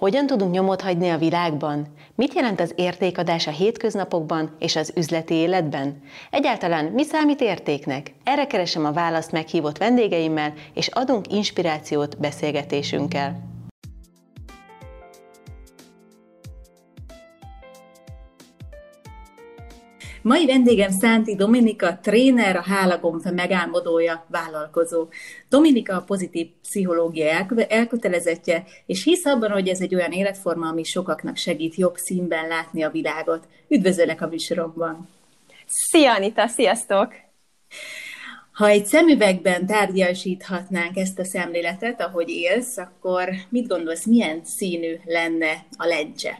Hogyan tudunk nyomot hagyni a világban? Mit jelent az értékadás a hétköznapokban és az üzleti életben? Egyáltalán mi számít értéknek? Erre keresem a választ meghívott vendégeimmel, és adunk inspirációt beszélgetésünkkel. Mai vendégem Szánti Dominika, tréner, a Hálagomb megálmodója, vállalkozó. Dominika a pozitív pszichológia elkötelezettje, és hisz abban, hogy ez egy olyan életforma, ami sokaknak segít jobb színben látni a világot. Üdvözöllek a műsoromban! Szia Anita, sziasztok! Ha egy szemüvegben tárgyasíthatnánk ezt a szemléletet, ahogy élsz, akkor mit gondolsz, milyen színű lenne a lencse?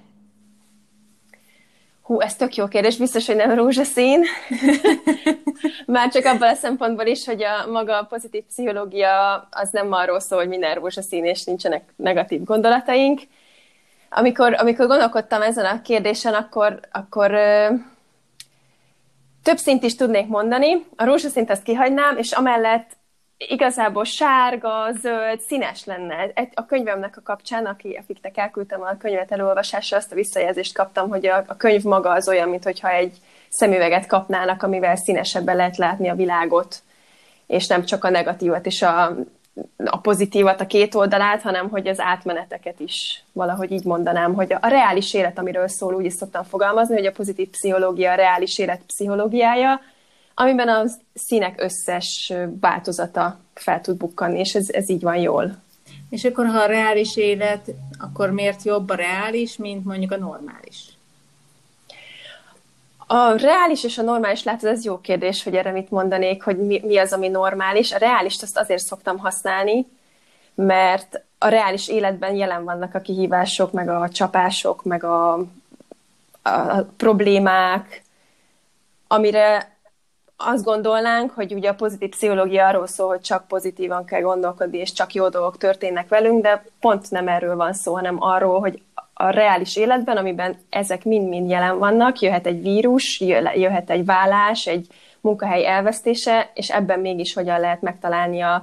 Hú, ez tök jó kérdés, biztos, hogy nem rózsaszín. Már csak abban a szempontból is, hogy a maga a pozitív pszichológia az nem arról szól, hogy minden rózsaszín és nincsenek negatív gondolataink. Amikor, amikor gondolkodtam ezen a kérdésen, akkor, akkor ö, több szint is tudnék mondani. A rózsaszint azt kihagynám, és amellett igazából sárga, zöld, színes lenne. A könyvemnek a kapcsán, aki, akiknek elküldtem a könyvet elolvasásra, azt a visszajelzést kaptam, hogy a, a könyv maga az olyan, mintha egy szemüveget kapnának, amivel színesebben lehet látni a világot, és nem csak a negatívat és a, a pozitívat, a két oldalát, hanem hogy az átmeneteket is valahogy így mondanám, hogy a reális élet, amiről szól, úgy is szoktam fogalmazni, hogy a pozitív pszichológia a reális élet pszichológiája, amiben a színek összes változata fel tud bukkanni, és ez, ez így van jól. És akkor, ha a reális élet, akkor miért jobb a reális, mint mondjuk a normális? A reális és a normális, látod, ez jó kérdés, hogy erre mit mondanék, hogy mi, mi az, ami normális. A reálist azt azért szoktam használni, mert a reális életben jelen vannak a kihívások, meg a csapások, meg a, a, a problémák, amire azt gondolnánk, hogy ugye a pozitív pszichológia arról szól, hogy csak pozitívan kell gondolkodni, és csak jó dolgok történnek velünk, de pont nem erről van szó, hanem arról, hogy a reális életben, amiben ezek mind-mind jelen vannak, jöhet egy vírus, jöhet egy vállás, egy munkahely elvesztése, és ebben mégis hogyan lehet megtalálni a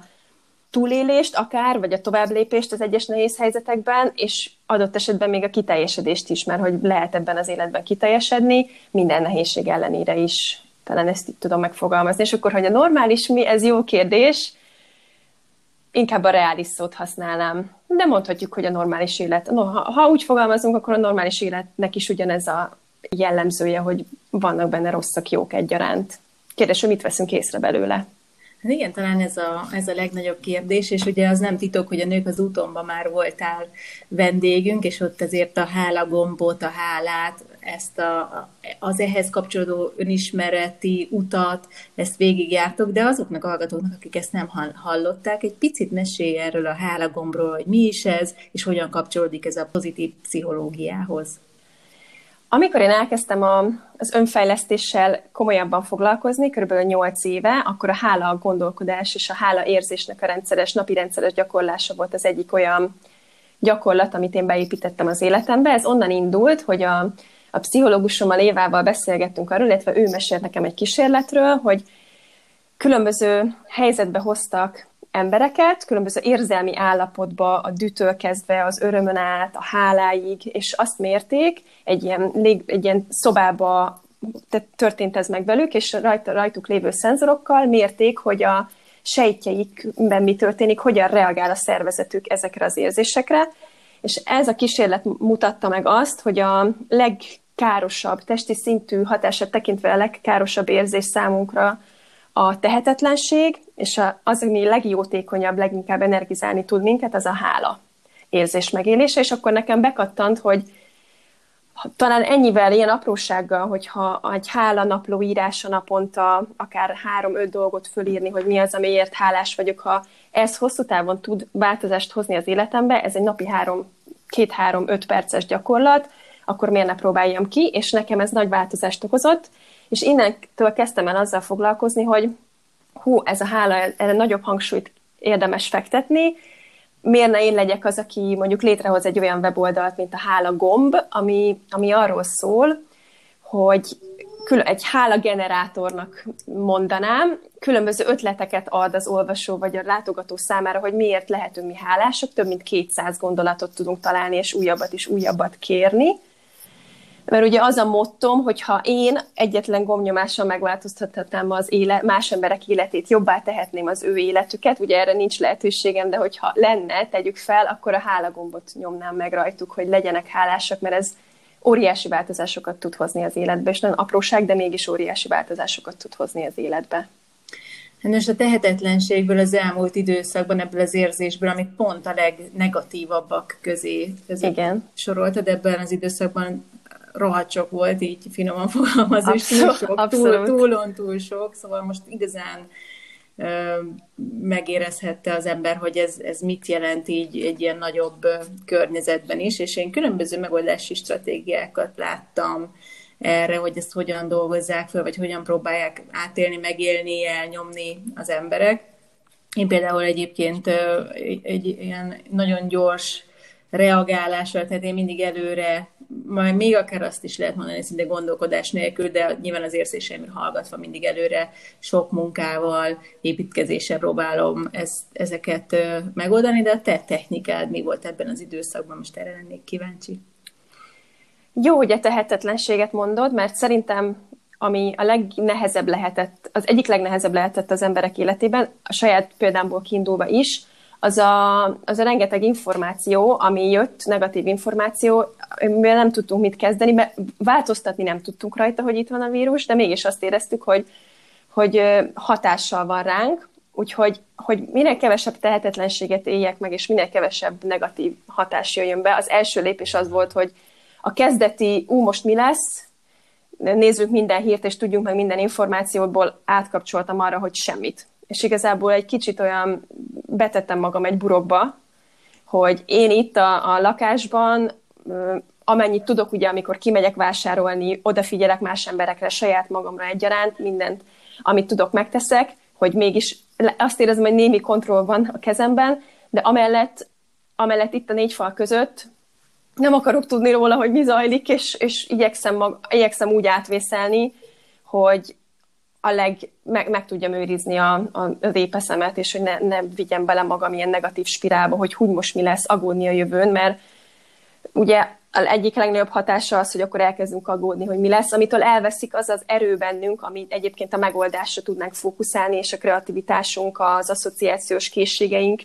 túlélést akár, vagy a továbblépést az egyes nehéz helyzetekben, és adott esetben még a kiteljesedést is, mert hogy lehet ebben az életben kiteljesedni, minden nehézség ellenére is talán ezt így tudom megfogalmazni. És akkor, hogy a normális mi, ez jó kérdés, inkább a reális szót használnám. De mondhatjuk, hogy a normális élet. No, ha, ha úgy fogalmazunk, akkor a normális életnek is ugyanez a jellemzője, hogy vannak benne rosszak, jók egyaránt. Kérdés, hogy mit veszünk észre belőle? Hát igen, talán ez a, ez a legnagyobb kérdés, és ugye az nem titok, hogy a nők az útonban már voltál vendégünk, és ott azért a hálagombot, a hálát, ezt a, az ehhez kapcsolódó önismereti utat, ezt végigjártok, de azoknak a hallgatóknak, akik ezt nem hallották, egy picit mesélj erről a hálagombról, hogy mi is ez, és hogyan kapcsolódik ez a pozitív pszichológiához. Amikor én elkezdtem a, az önfejlesztéssel komolyabban foglalkozni, kb. 8 éve, akkor a hála a gondolkodás és a hála érzésnek a rendszeres, napi rendszeres gyakorlása volt az egyik olyan gyakorlat, amit én beépítettem az életembe. Ez onnan indult, hogy a, a pszichológusommal Évával beszélgettünk arról, illetve ő mesélt nekem egy kísérletről, hogy különböző helyzetbe hoztak embereket, különböző érzelmi állapotba, a dütől kezdve az örömön át, a háláig, és azt mérték, egy ilyen, lég, egy ilyen szobába történt ez meg velük, és rajta, rajtuk lévő szenzorokkal mérték, hogy a sejtjeikben mi történik, hogyan reagál a szervezetük ezekre az érzésekre, és ez a kísérlet mutatta meg azt, hogy a legkárosabb, testi szintű hatását tekintve a legkárosabb érzés számunkra a tehetetlenség, és az, ami legjótékonyabb, leginkább energizálni tud minket, az a hála érzés megélése, és akkor nekem bekattant, hogy talán ennyivel, ilyen aprósággal, hogyha egy hála napló írása naponta akár három-öt dolgot fölírni, hogy mi az, amiért hálás vagyok, ha ez hosszú távon tud változást hozni az életembe, ez egy napi három, két-három-öt perces gyakorlat, akkor miért ne próbáljam ki, és nekem ez nagy változást okozott, és innentől kezdtem el azzal foglalkozni, hogy hú, ez a hála, erre nagyobb hangsúlyt érdemes fektetni, miért ne én legyek az, aki mondjuk létrehoz egy olyan weboldalt, mint a Hála gomb, ami, ami arról szól, hogy egy hálagenerátornak mondanám, különböző ötleteket ad az olvasó vagy a látogató számára, hogy miért lehetünk mi hálások, több mint 200 gondolatot tudunk találni, és újabbat és újabbat kérni. Mert ugye az a mottom, hogy ha én egyetlen gomnyomással megváltoztathatnám az élet, más emberek életét, jobbá tehetném az ő életüket, ugye erre nincs lehetőségem, de hogyha lenne, tegyük fel, akkor a hálagombot nyomnám meg rajtuk, hogy legyenek hálásak, mert ez óriási változásokat tud hozni az életbe, és nagyon apróság, de mégis óriási változásokat tud hozni az életbe. Hát most a tehetetlenségből az elmúlt időszakban, ebből az érzésből, amit pont a legnegatívabbak közé, közé Igen. soroltad, ebben az időszakban rohadt sok volt, így finoman fogalmazva, és túl sok, túl, túlon túl sok, szóval most igazán megérezhette az ember, hogy ez, ez mit jelent így egy ilyen nagyobb környezetben is, és én különböző megoldási stratégiákat láttam erre, hogy ezt hogyan dolgozzák fel, vagy hogyan próbálják átélni, megélni, elnyomni az emberek. Én például egyébként egy ilyen nagyon gyors reagálással, tehát én mindig előre, majd még akár azt is lehet mondani, szinte gondolkodás nélkül, de nyilván az érzéseimre hallgatva mindig előre sok munkával, építkezéssel próbálom ezt, ezeket megoldani, de a te technikád mi volt ebben az időszakban? Most erre lennék kíváncsi. Jó, hogy a tehetetlenséget mondod, mert szerintem ami a legnehezebb lehetett, az egyik legnehezebb lehetett az emberek életében, a saját példámból kiindulva is, az a, az a rengeteg információ, ami jött, negatív információ, mivel nem tudtunk mit kezdeni, mert változtatni nem tudtunk rajta, hogy itt van a vírus, de mégis azt éreztük, hogy, hogy hatással van ránk, úgyhogy hogy minél kevesebb tehetetlenséget éljek meg, és minél kevesebb negatív hatás jöjjön be. Az első lépés az volt, hogy a kezdeti, ú, most mi lesz, nézzük minden hírt, és tudjunk meg minden információból, átkapcsoltam arra, hogy semmit és igazából egy kicsit olyan betettem magam egy burokba, hogy én itt a, a lakásban amennyit tudok, ugye, amikor kimegyek vásárolni, odafigyelek más emberekre, saját magamra egyaránt, mindent, amit tudok, megteszek, hogy mégis azt érezem, hogy némi kontroll van a kezemben, de amellett, amellett itt a négy fal között nem akarok tudni róla, hogy mi zajlik, és, és igyekszem, mag, igyekszem úgy átvészelni, hogy, a leg, meg, meg tudjam őrizni a, a, a répeszemet, és hogy ne, ne vigyem bele magam ilyen negatív spirálba, hogy hogy most mi lesz, aggódni a jövőn, mert ugye az egyik legnagyobb hatása az, hogy akkor elkezdünk aggódni, hogy mi lesz, amitől elveszik az az erő bennünk, amit egyébként a megoldásra tudnánk fókuszálni, és a kreativitásunk, az asszociációs készségeink,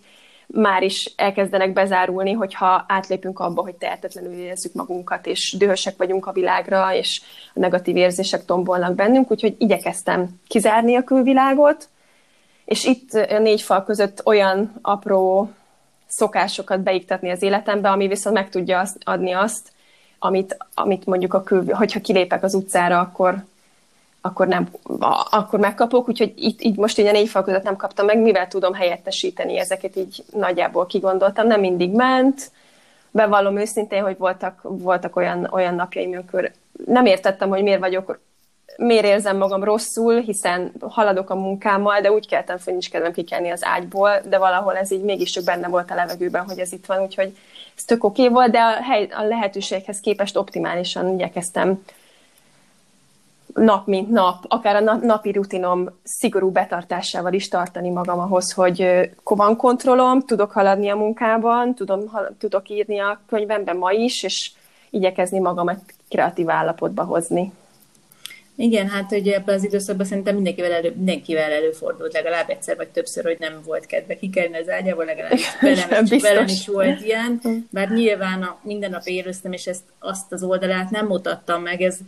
már is elkezdenek bezárulni, hogyha átlépünk abba, hogy tehetetlenül érezzük magunkat, és dühösek vagyunk a világra, és a negatív érzések tombolnak bennünk, úgyhogy igyekeztem kizárni a külvilágot, és itt a négy fal között olyan apró szokásokat beiktatni az életembe, ami viszont meg tudja adni azt, amit, amit mondjuk a kül, hogyha kilépek az utcára, akkor akkor, nem, akkor megkapok, úgyhogy itt, így most így a négy fal között nem kaptam meg, mivel tudom helyettesíteni ezeket, így nagyjából kigondoltam, nem mindig ment, bevallom őszintén, hogy voltak, voltak olyan, olyan napjaim, amikor nem értettem, hogy miért vagyok, miért érzem magam rosszul, hiszen haladok a munkámmal, de úgy keltem, hogy nincs kedvem kikelni az ágyból, de valahol ez így mégiscsak benne volt a levegőben, hogy ez itt van, úgyhogy ez tök oké okay volt, de a, hely, a lehetőséghez képest optimálisan igyekeztem nap mint nap, akár a napi rutinom szigorú betartásával is tartani magam ahhoz, hogy van kontrollom, tudok haladni a munkában, tudom, tudok írni a könyvemben ma is, és igyekezni magamat kreatív állapotba hozni. Igen, hát ugye ebben az időszakban szerintem mindenkivel, elő, mindenkivel előfordult legalább egyszer vagy többször, hogy nem volt kedve kikelni az ágyából, legalább velem, is, velem is volt ilyen, bár nyilván a, minden nap éreztem, és ezt azt az oldalát nem mutattam meg, ez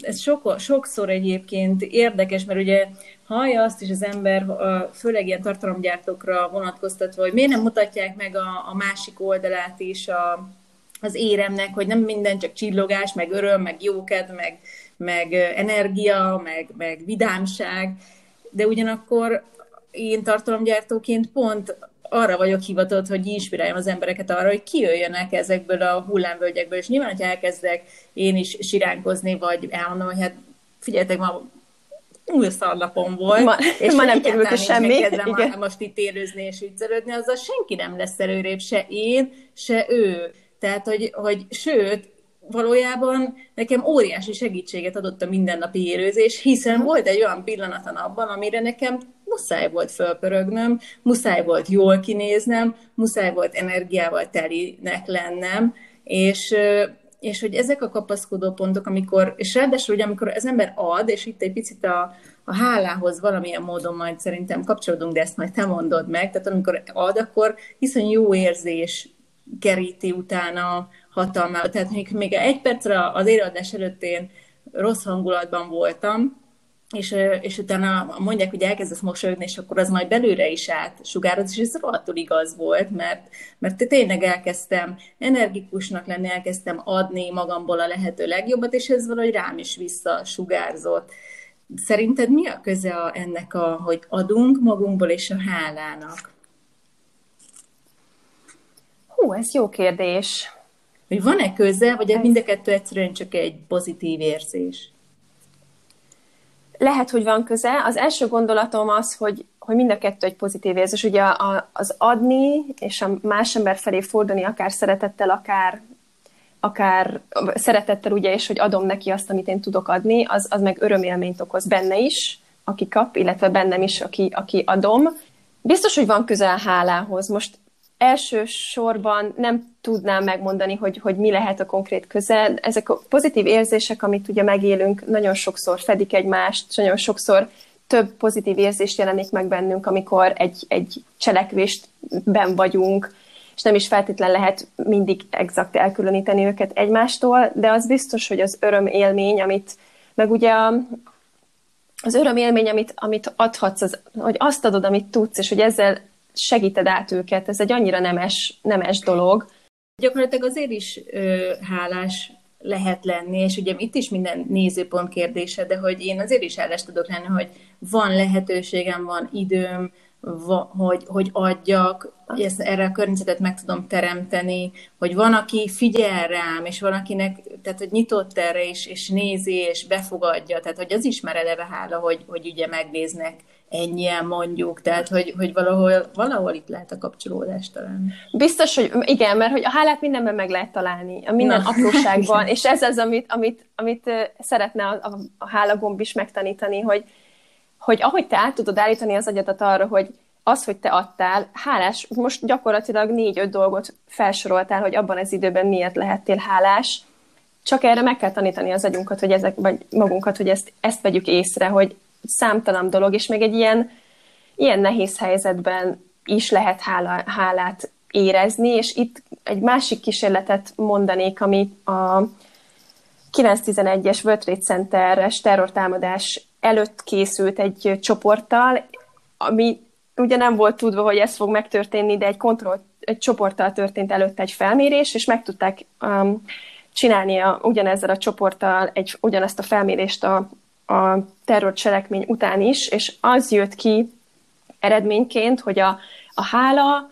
ez sok, sokszor egyébként érdekes, mert ugye hallja azt is az ember, főleg ilyen tartalomgyártókra vonatkoztatva, hogy miért nem mutatják meg a, a másik oldalát is a, az éremnek, hogy nem minden csak csillogás, meg öröm, meg jóked, meg, meg energia, meg, meg vidámság, de ugyanakkor én tartalomgyártóként pont arra vagyok hivatott, hogy inspiráljam az embereket arra, hogy kijöjjenek ezekből a hullámvölgyekből, és nyilván, hogyha elkezdek én is siránkozni, vagy elmondom, hogy hát figyeljetek, ma új szarnapom volt, ma, és ma nem került semmi. Igen. most itt élőzni és viccelődni, azzal senki nem lesz előrébb, se én, se ő. Tehát, hogy, hogy sőt, valójában nekem óriási segítséget adott a mindennapi érőzés, hiszen volt egy olyan pillanat a napban, amire nekem muszáj volt fölpörögnöm, muszáj volt jól kinéznem, muszáj volt energiával telinek lennem, és, és hogy ezek a kapaszkodó pontok, amikor, és ráadásul, hogy amikor az ember ad, és itt egy picit a, a hálához valamilyen módon majd szerintem kapcsolódunk, de ezt majd te mondod meg, tehát amikor ad, akkor hiszen jó érzés keríti utána hatalmába. Tehát még, még egy percre az éradás előtt én rossz hangulatban voltam, és, és utána mondják, hogy elkezdesz mosolyogni, és akkor az majd belőle is át sugároz, és ez rohadtul igaz volt, mert, mert tényleg elkezdtem energikusnak lenni, elkezdtem adni magamból a lehető legjobbat, és ez valahogy rám is vissza sugárzott. Szerinted mi a köze a, ennek, a, hogy adunk magunkból és a hálának? Hú, ez jó kérdés. Hogy van-e köze, vagy ez... mind a kettő egyszerűen csak egy pozitív érzés? Lehet, hogy van köze. Az első gondolatom az, hogy, hogy mind a kettő egy pozitív érzés. Ugye a, az adni és a más ember felé fordulni, akár szeretettel, akár, akár szeretettel, ugye, és hogy adom neki azt, amit én tudok adni, az, az meg örömélményt okoz benne is, aki kap, illetve bennem is, aki, aki adom. Biztos, hogy van közel hálához. Most elsősorban nem tudnám megmondani, hogy, hogy mi lehet a konkrét köze. Ezek a pozitív érzések, amit ugye megélünk, nagyon sokszor fedik egymást, nagyon sokszor több pozitív érzést jelenik meg bennünk, amikor egy, egy cselekvést ben vagyunk, és nem is feltétlen lehet mindig exakt elkülöníteni őket egymástól, de az biztos, hogy az öröm élmény, amit, meg ugye a, az öröm élmény, amit, amit adhatsz, az, hogy azt adod, amit tudsz, és hogy ezzel segíted át őket, ez egy annyira nemes, nemes dolog. Gyakorlatilag azért is ö, hálás lehet lenni, és ugye itt is minden nézőpont kérdése, de hogy én azért is hálás tudok lenni, hogy van lehetőségem, van időm, va, hogy, hogy adjak, ezt, erre a környezetet meg tudom teremteni, hogy van, aki figyel rám, és van, akinek, tehát hogy nyitott erre, és, és nézi, és befogadja, tehát hogy az is már eleve hála, hogy, hogy ugye megnéznek ennyien mondjuk, tehát hogy, hogy valahol, valahol itt lehet a kapcsolódás talán. Biztos, hogy igen, mert hogy a hálát mindenben meg lehet találni, a minden Na. apróságban, és ez az, amit, amit, amit szeretne a, a, a hálagomb is megtanítani, hogy, hogy ahogy te át tudod állítani az agyadat arra, hogy az, hogy te adtál, hálás, most gyakorlatilag négy-öt dolgot felsoroltál, hogy abban az időben miért lehettél hálás, csak erre meg kell tanítani az agyunkat, hogy ezek, vagy magunkat, hogy ezt, ezt vegyük észre, hogy számtalan dolog, és még egy ilyen, ilyen nehéz helyzetben is lehet hála, hálát érezni, és itt egy másik kísérletet mondanék, ami a 911-es World Trade Center-es terrortámadás előtt készült egy csoporttal, ami ugye nem volt tudva, hogy ez fog megtörténni, de egy kontroll, egy csoporttal történt előtt egy felmérés, és meg tudták um, csinálni a, ugyanezzel a csoporttal egy, ugyanezt a felmérést a, a terrorcselekmény után is, és az jött ki eredményként, hogy a, a hála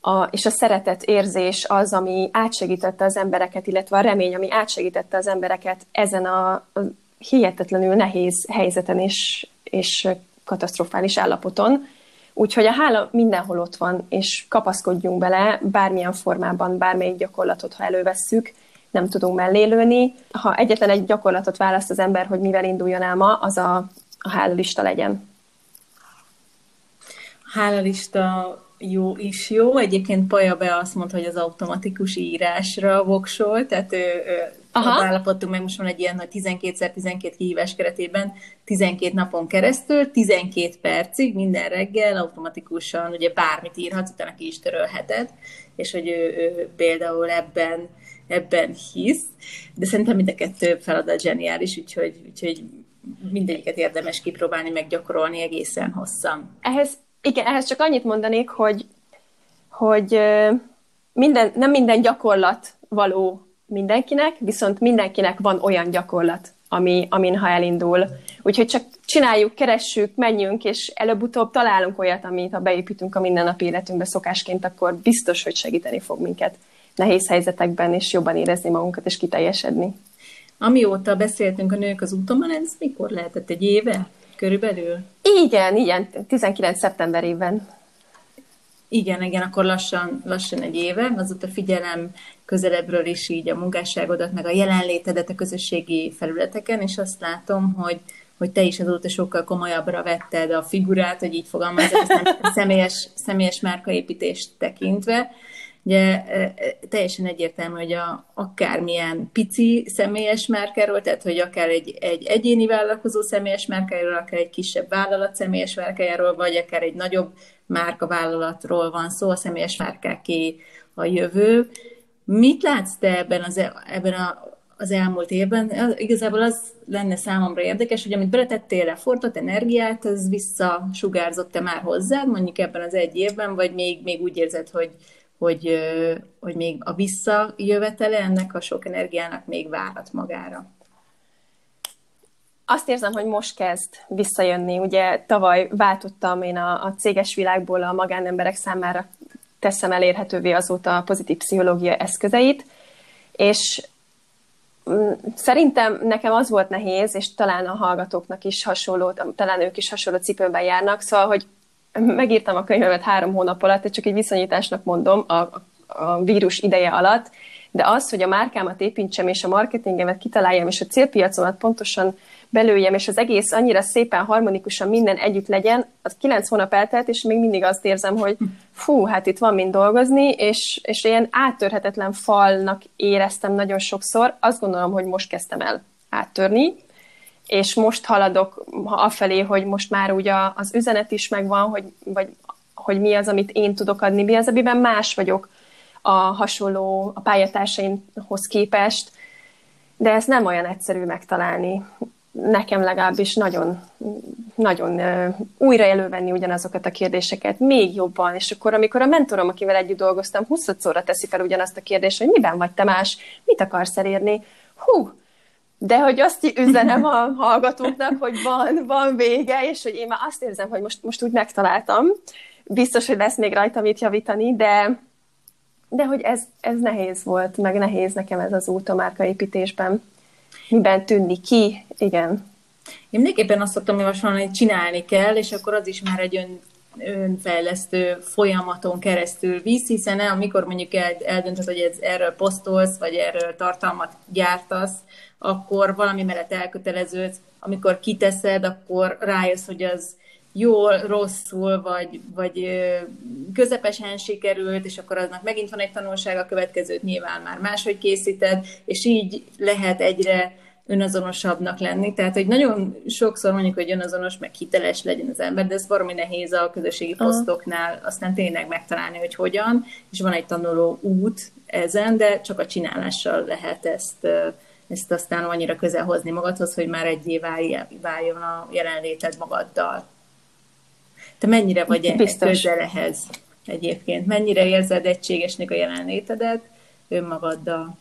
a, és a szeretet érzés az, ami átsegítette az embereket, illetve a remény, ami átsegítette az embereket ezen a, a hihetetlenül nehéz helyzeten és, és katasztrofális állapoton. Úgyhogy a hála mindenhol ott van, és kapaszkodjunk bele bármilyen formában, bármelyik gyakorlatot, ha elővesszük, nem tudunk mellélőni. Ha egyetlen egy gyakorlatot választ az ember, hogy mivel induljon el ma, az a, a hálalista legyen. Hálalista jó is jó. Egyébként Paja be azt mondta, hogy az automatikus írásra voksol, tehát ő, ő állapodtunk meg, most van egy ilyen, hogy 12x12 kihívás keretében 12 napon keresztül, 12 percig, minden reggel automatikusan, ugye bármit írhatsz, utána ki is törölheted, és hogy ő, ő például ebben ebben hisz, de szerintem mind a kettő feladat zseniális, úgyhogy, úgyhogy mindegyiket érdemes kipróbálni, meg gyakorolni egészen hosszan. Ehhez, igen, ehhez csak annyit mondanék, hogy, hogy minden, nem minden gyakorlat való mindenkinek, viszont mindenkinek van olyan gyakorlat, ami, amin ha elindul. Úgyhogy csak csináljuk, keressük, menjünk, és előbb-utóbb találunk olyat, amit ha beépítünk a mindennapi életünkbe szokásként, akkor biztos, hogy segíteni fog minket nehéz helyzetekben, és jobban érezni magunkat, és kiteljesedni. Amióta beszéltünk a nők az útomon, ez mikor lehetett? Egy éve körülbelül? Igen, igen, 19. szeptemberében. Igen, igen, akkor lassan, lassan egy éve, azóta figyelem közelebbről is így a munkásságodat, meg a jelenlétedet a közösségi felületeken, és azt látom, hogy, hogy te is azóta sokkal komolyabbra vetted a figurát, hogy így fogalmazok, a személyes, személyes márkaépítést tekintve. Ugye e, e, teljesen egyértelmű, hogy a, akármilyen pici személyes márkáról, tehát hogy akár egy, egy egyéni vállalkozó személyes márkájáról, akár egy kisebb vállalat személyes márkájáról, vagy akár egy nagyobb márkavállalatról van szó, a személyes márkáké a jövő. Mit látsz te ebben az, ebben a, az elmúlt évben? Igazából az lenne számomra érdekes, hogy amit beletettél fortot, energiát, az visszasugárzott-e már hozzád, mondjuk ebben az egy évben, vagy még, még úgy érzed, hogy, hogy, hogy még a visszajövetele ennek a sok energiának még várat magára? Azt érzem, hogy most kezd visszajönni. Ugye tavaly váltottam én a, a céges világból a magánemberek számára teszem elérhetővé azóta a pozitív pszichológia eszközeit, és mm, szerintem nekem az volt nehéz, és talán a hallgatóknak is hasonló, talán ők is hasonló cipőben járnak, szóval, hogy megírtam a könyvemet három hónap alatt, csak egy viszonyításnak mondom, a, a vírus ideje alatt, de az, hogy a márkámat építsem, és a marketingemet kitaláljam, és a célpiacomat pontosan belőjem, és az egész annyira szépen, harmonikusan minden együtt legyen, az kilenc hónap eltelt, és még mindig azt érzem, hogy fú, hát itt van mind dolgozni, és, és ilyen áttörhetetlen falnak éreztem nagyon sokszor. Azt gondolom, hogy most kezdtem el áttörni, és most haladok afelé, hogy most már ugye az üzenet is megvan, hogy, vagy, hogy mi az, amit én tudok adni, mi az, amiben más vagyok a hasonló, a pályatársaimhoz képest, de ez nem olyan egyszerű megtalálni. Nekem legalábbis nagyon, nagyon újra elővenni ugyanazokat a kérdéseket, még jobban, és akkor amikor a mentorom, akivel együtt dolgoztam, 20 szóra teszi fel ugyanazt a kérdést, hogy miben vagy te más, mit akarsz elérni, hú, de hogy azt üzenem a hallgatóknak, hogy van, van vége, és hogy én már azt érzem, hogy most, most úgy megtaláltam, biztos, hogy lesz még rajta mit javítani, de, de hogy ez, ez nehéz volt, meg nehéz nekem ez az út a márkaépítésben miben tűnni ki, igen. Én mindenképpen azt szoktam javasolni, hogy csinálni kell, és akkor az is már egy ön, önfejlesztő folyamaton keresztül visz, hiszen amikor mondjuk el, eldöntöd, hogy ez, erről posztolsz, vagy erről tartalmat gyártasz, akkor valami mellett elköteleződsz, amikor kiteszed, akkor rájössz, hogy az jól, rosszul, vagy, vagy közepesen sikerült, és akkor aznak megint van egy tanulság, a következőt nyilván már máshogy készíted, és így lehet egyre önazonosabbnak lenni. Tehát, hogy nagyon sokszor mondjuk, hogy önazonos, meg hiteles legyen az ember, de ez valami nehéz a közösségi posztoknál aztán tényleg megtalálni, hogy hogyan, és van egy tanuló út ezen, de csak a csinálással lehet ezt, ezt aztán annyira közel hozni magadhoz, hogy már egy váljon a jelenléted magaddal. Te mennyire vagy Biztos. közel ehhez egyébként? Mennyire érzed egységesnek a jelenlétedet önmagaddal?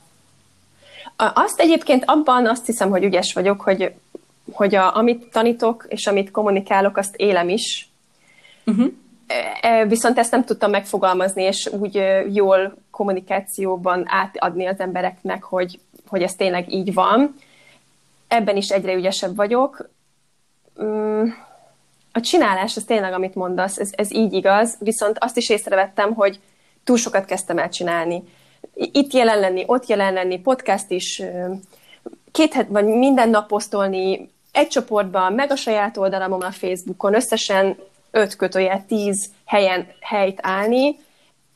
Azt egyébként abban azt hiszem, hogy ügyes vagyok, hogy, hogy a, amit tanítok és amit kommunikálok, azt élem is. Uh-huh. Viszont ezt nem tudtam megfogalmazni, és úgy jól kommunikációban átadni az embereknek, hogy, hogy ez tényleg így van. Ebben is egyre ügyesebb vagyok. Mm, a csinálás, az tényleg, amit mondasz, ez, ez így igaz, viszont azt is észrevettem, hogy túl sokat kezdtem el csinálni. Itt jelen lenni, ott jelen lenni, podcast is, két het, vagy minden nap posztolni, egy csoportban, meg a saját oldalamon a Facebookon, összesen öt kötője, tíz helyen helyt állni.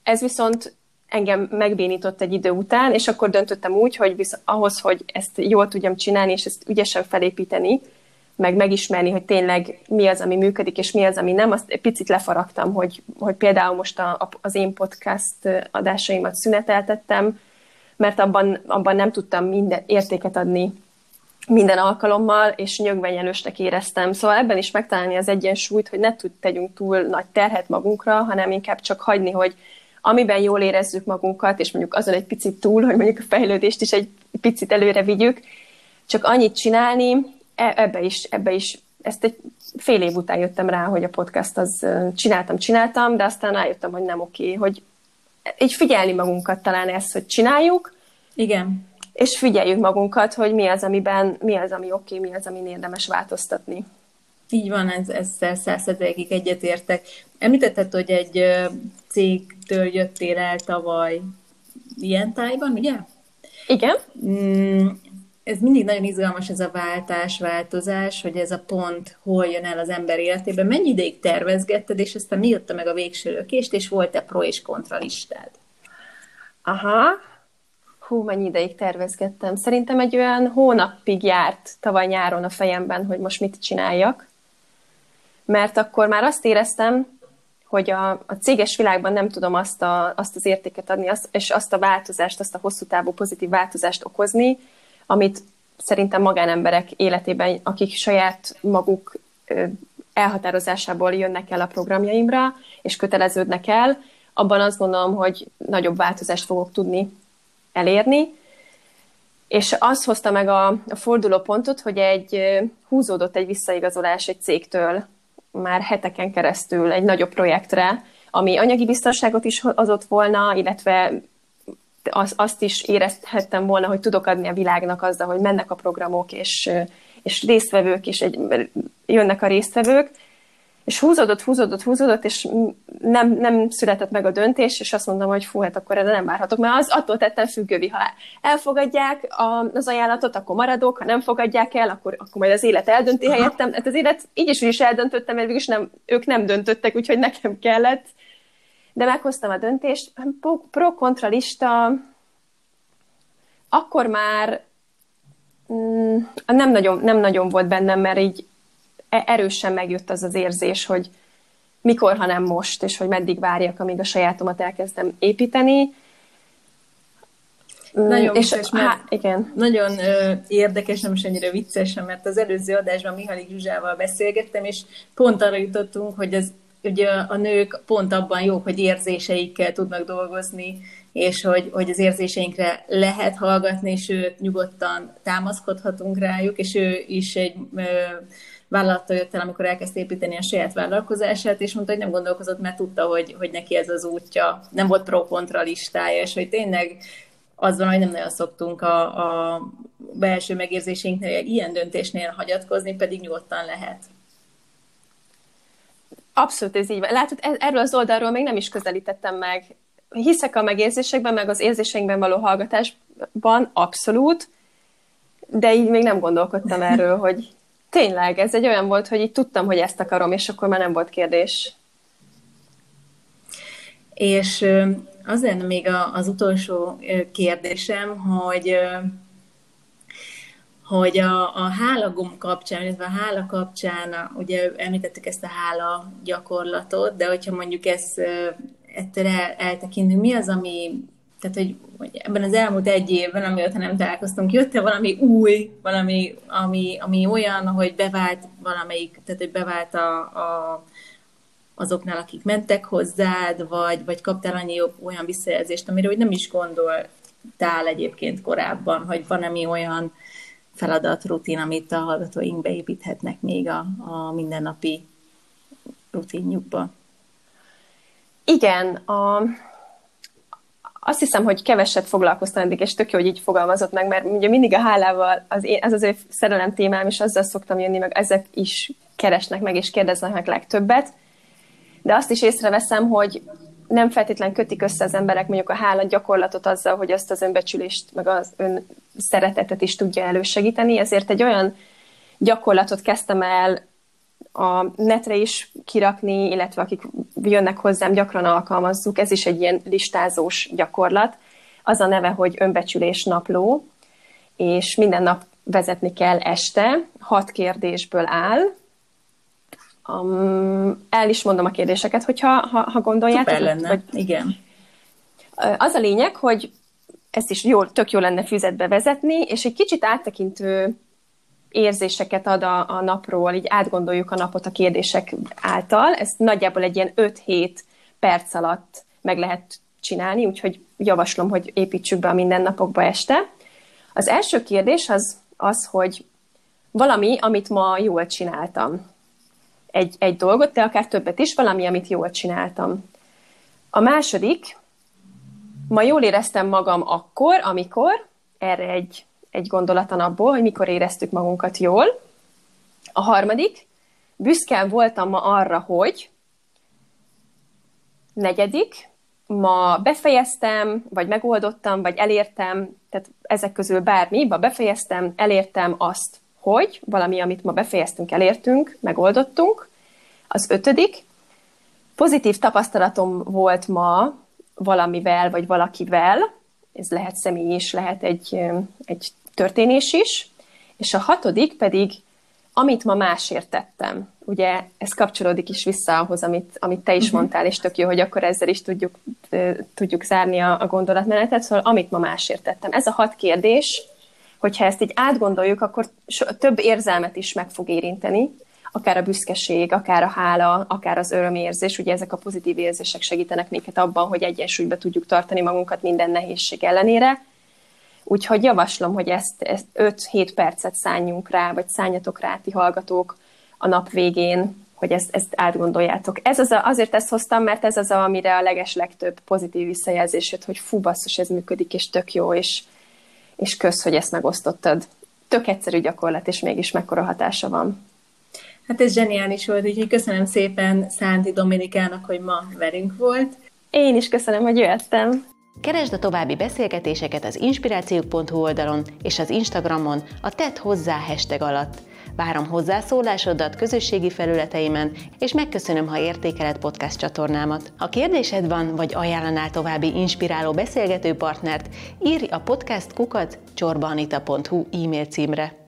Ez viszont engem megbénított egy idő után, és akkor döntöttem úgy, hogy visz, ahhoz, hogy ezt jól tudjam csinálni, és ezt ügyesen felépíteni, meg megismerni, hogy tényleg mi az, ami működik, és mi az, ami nem. Azt picit lefaragtam, hogy, hogy például most a, a, az én podcast adásaimat szüneteltettem, mert abban, abban nem tudtam minden értéket adni minden alkalommal, és nyögvenyelősnek éreztem. Szóval ebben is megtalálni az egyensúlyt, hogy ne tud tegyünk túl nagy terhet magunkra, hanem inkább csak hagyni, hogy amiben jól érezzük magunkat, és mondjuk azon egy picit túl, hogy mondjuk a fejlődést is egy picit előre vigyük, csak annyit csinálni, ebbe is, ebbe is, ezt egy fél év után jöttem rá, hogy a podcast az csináltam, csináltam, de aztán rájöttem, hogy nem oké, hogy így figyelni magunkat talán ezt, hogy csináljuk. Igen. És figyeljük magunkat, hogy mi az, amiben, mi az, ami oké, mi az, ami érdemes változtatni. Így van, ez, ezzel százszerzelékig egyetértek. Említetted, hogy egy cégtől jöttél el tavaly ilyen tájban, ugye? Igen. Mm, ez mindig nagyon izgalmas ez a váltás, változás, hogy ez a pont hol jön el az ember életében. Mennyi ideig tervezgetted, és aztán mi jötte meg a végső lökést, és volt-e pro és kontra listád? Aha, hú, mennyi ideig tervezgettem. Szerintem egy olyan hónapig járt tavaly nyáron a fejemben, hogy most mit csináljak. Mert akkor már azt éreztem, hogy a, a céges világban nem tudom azt, a, azt az értéket adni, azt, és azt a változást, azt a hosszú távú pozitív változást okozni, amit szerintem magánemberek életében, akik saját maguk elhatározásából jönnek el a programjaimra, és köteleződnek el, abban azt gondolom, hogy nagyobb változást fogok tudni elérni. És az hozta meg a, a fordulópontot, hogy egy húzódott egy visszaigazolás egy cégtől már heteken keresztül egy nagyobb projektre, ami anyagi biztonságot is adott volna, illetve az, azt is érezhettem volna, hogy tudok adni a világnak azzal, hogy mennek a programok, és, és résztvevők, és egy, jönnek a résztvevők, és húzódott, húzódott, húzódott, és nem, nem született meg a döntés, és azt mondtam, hogy fú, hát akkor erre nem várhatok, mert az attól tettem függővi, ha elfogadják a, az ajánlatot, akkor maradok, ha nem fogadják el, akkor, akkor majd az élet eldönti helyettem. Hát az élet így is, is eldöntöttem, mert is nem, ők nem döntöttek, úgyhogy nekem kellett. De meghoztam a döntést. Pro-kontra lista, akkor már mm, nem, nagyon, nem nagyon volt bennem, mert így E, erősen megjött az az érzés, hogy mikor, ha nem most, és hogy meddig várjak, amíg a sajátomat elkezdem építeni. Mm, nagyon és, vicces, mert há, igen. nagyon ö, érdekes, nem is ennyire vicces, mert az előző adásban Mihalik Zsuzsával beszélgettem, és pont arra jutottunk, hogy az, ugye a nők pont abban jók, hogy érzéseikkel tudnak dolgozni, és hogy, hogy az érzéseinkre lehet hallgatni, és őt nyugodtan támaszkodhatunk rájuk, és ő is egy ö, vállalattal jött el, amikor elkezdte építeni a saját vállalkozását, és mondta, hogy nem gondolkozott, mert tudta, hogy, hogy neki ez az útja. Nem volt pro-kontra listája, és hogy tényleg az van, hogy nem nagyon szoktunk a, a belső megérzéseinknél ilyen döntésnél hagyatkozni, pedig nyugodtan lehet. Abszolút ez így van. Látod, e- erről az oldalról még nem is közelítettem meg. Hiszek a megérzésekben, meg az érzéseinkben való hallgatásban, abszolút, de így még nem gondolkodtam erről, hogy Tényleg, ez egy olyan volt, hogy így tudtam, hogy ezt akarom, és akkor már nem volt kérdés. És az lenne még az utolsó kérdésem, hogy hogy a, a hálagom kapcsán, illetve a hála kapcsán, ugye említettük ezt a hála gyakorlatot, de hogyha mondjuk ezt ettől el, eltekintünk, mi az, ami tehát, hogy, hogy ebben az elmúlt egy évben, amióta nem találkoztunk, jött-e valami új, valami, ami, ami olyan, hogy bevált valamelyik, tehát hogy bevált a, a, azoknál, akik mentek hozzád, vagy, vagy kaptál annyi olyan visszajelzést, amire hogy nem is gondoltál egyébként korábban, hogy van ami olyan feladat, rutin, amit a hallgatóink beépíthetnek még a, a mindennapi rutinjukba. Igen, a, azt hiszem, hogy keveset foglalkoztam eddig, és tök jó, hogy így fogalmazott meg, mert ugye mindig a hálával, az én, ez az ő szerelem témám, és azzal szoktam jönni, meg ezek is keresnek meg, és kérdeznek meg legtöbbet. De azt is észreveszem, hogy nem feltétlen kötik össze az emberek mondjuk a hála gyakorlatot azzal, hogy azt az önbecsülést, meg az ön szeretetet is tudja elősegíteni, ezért egy olyan gyakorlatot kezdtem el a netre is kirakni, illetve akik jönnek hozzám, gyakran alkalmazzuk. Ez is egy ilyen listázós gyakorlat. Az a neve, hogy önbecsülés napló, és minden nap vezetni kell este. Hat kérdésből áll. Um, el is mondom a kérdéseket, hogyha ha, ha gondoljátok. Szuper lenne, vagy... igen. Az a lényeg, hogy ezt is jó, tök jó lenne füzetbe vezetni, és egy kicsit áttekintő érzéseket ad a, a napról, így átgondoljuk a napot a kérdések által. Ez nagyjából egy ilyen 5-7 perc alatt meg lehet csinálni, úgyhogy javaslom, hogy építsük be a mindennapokba este. Az első kérdés az, az hogy valami, amit ma jól csináltam. Egy, egy dolgot, de akár többet is, valami, amit jól csináltam. A második, ma jól éreztem magam akkor, amikor, erre egy egy gondolatan abból, hogy mikor éreztük magunkat jól. A harmadik, büszke voltam ma arra, hogy negyedik, ma befejeztem, vagy megoldottam, vagy elértem, tehát ezek közül bármi, ma befejeztem, elértem azt, hogy valami, amit ma befejeztünk, elértünk, megoldottunk. Az ötödik, pozitív tapasztalatom volt ma valamivel, vagy valakivel, ez lehet személy is, lehet egy, egy történés is, és a hatodik pedig, amit ma másért tettem. Ugye ez kapcsolódik is vissza ahhoz, amit, amit te is uh-huh. mondtál, és tök jó, hogy akkor ezzel is tudjuk, tudjuk zárni a, a gondolatmenetet, szóval amit ma másért tettem. Ez a hat kérdés, hogyha ezt így átgondoljuk, akkor so, több érzelmet is meg fog érinteni, akár a büszkeség, akár a hála, akár az örömérzés. Ugye ezek a pozitív érzések segítenek minket abban, hogy egyensúlyba tudjuk tartani magunkat minden nehézség ellenére. Úgyhogy javaslom, hogy ezt, ezt 5-7 percet szálljunk rá, vagy szálljatok rá, ti hallgatók a nap végén, hogy ezt, ezt átgondoljátok. Ez az a, azért ezt hoztam, mert ez az, a, amire a leges legtöbb pozitív visszajelzés jött, hogy fú, basszus, ez működik, és tök jó, és, és kösz, hogy ezt megosztottad. Tök egyszerű gyakorlat, és mégis mekkora hatása van. Hát ez zseniális volt, úgyhogy köszönöm szépen Szánti Dominikának, hogy ma velünk volt. Én is köszönöm, hogy jöttem. Keresd a további beszélgetéseket az inspirációk.hu oldalon és az Instagramon a Tett hozzá hashtag alatt. Várom hozzászólásodat közösségi felületeimen, és megköszönöm, ha értékeled podcast csatornámat. Ha kérdésed van, vagy ajánlanál további inspiráló beszélgető partnert, írj a podcast kukat csorbanita.hu e-mail címre.